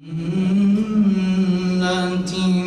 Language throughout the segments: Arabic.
嗯嗯嗯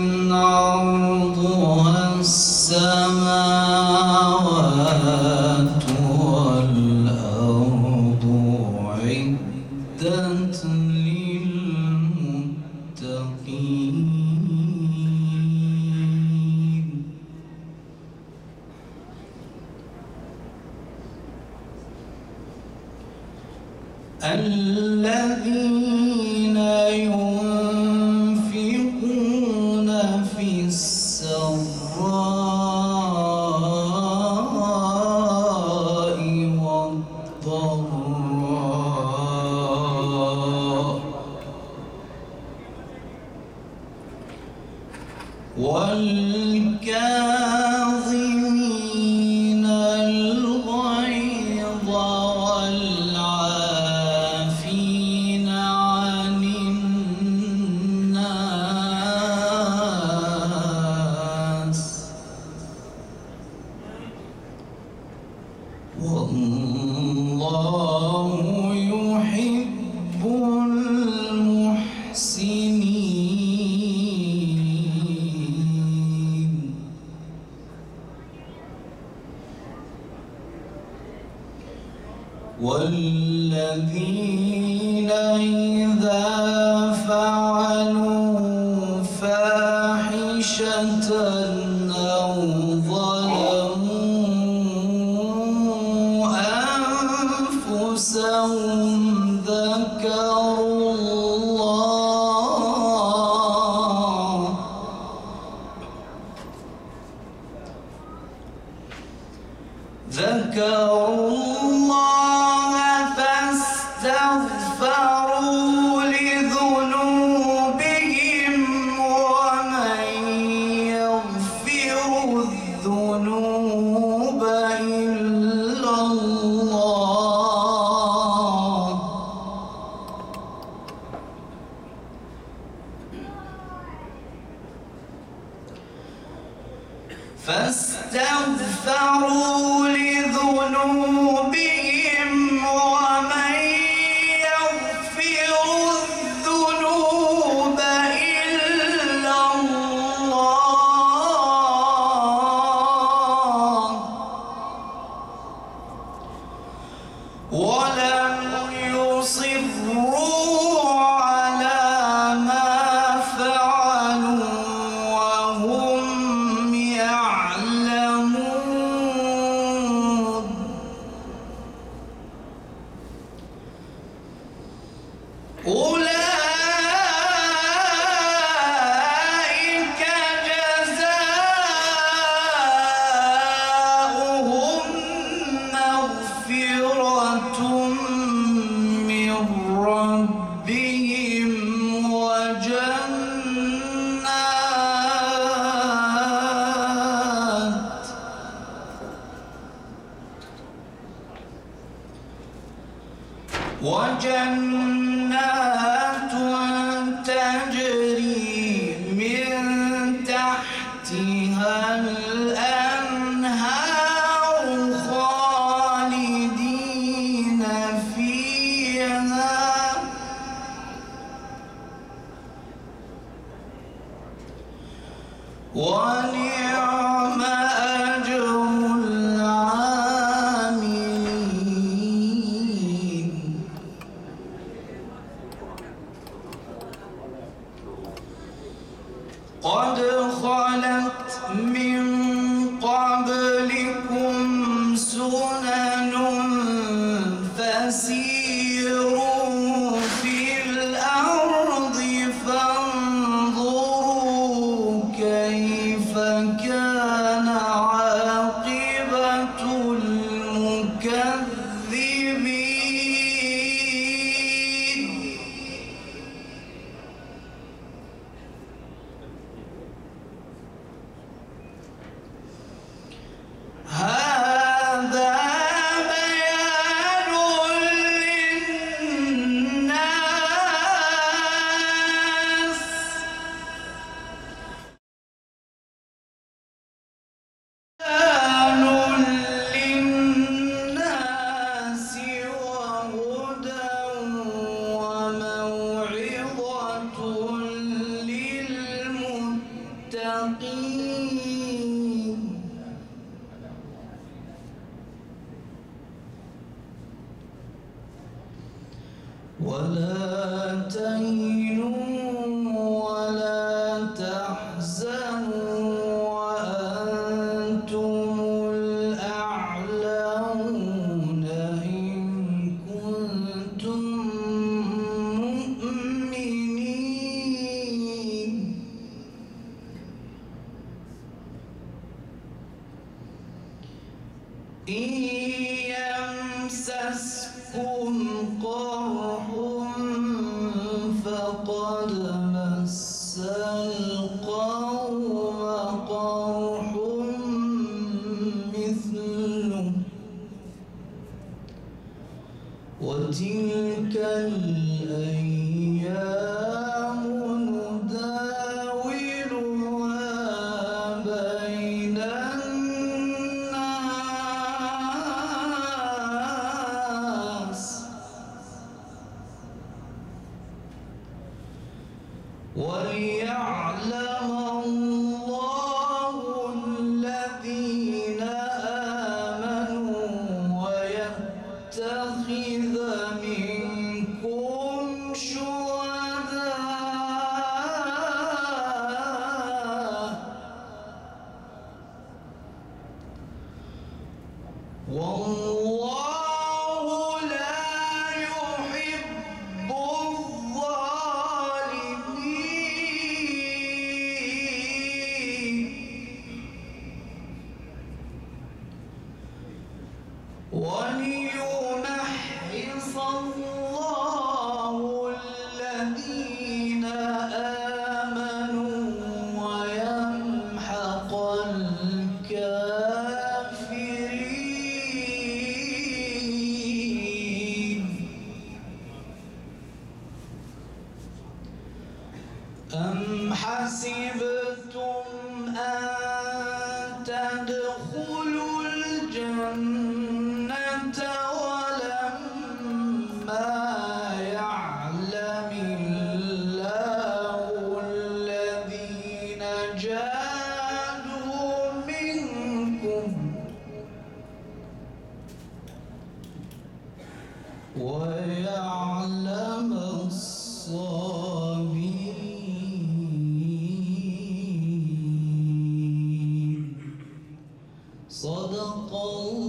والكاظمين الغيظ والعافين عن الناس والله يحب المحسنين والذين إذا فعلوا فاحشة فاستغفروا لذنوبي تجري من تحتها الأنهار خالدين فيها. ولي Und County. القوم قرح مثله وتلك منكم. ويعلم صدق الله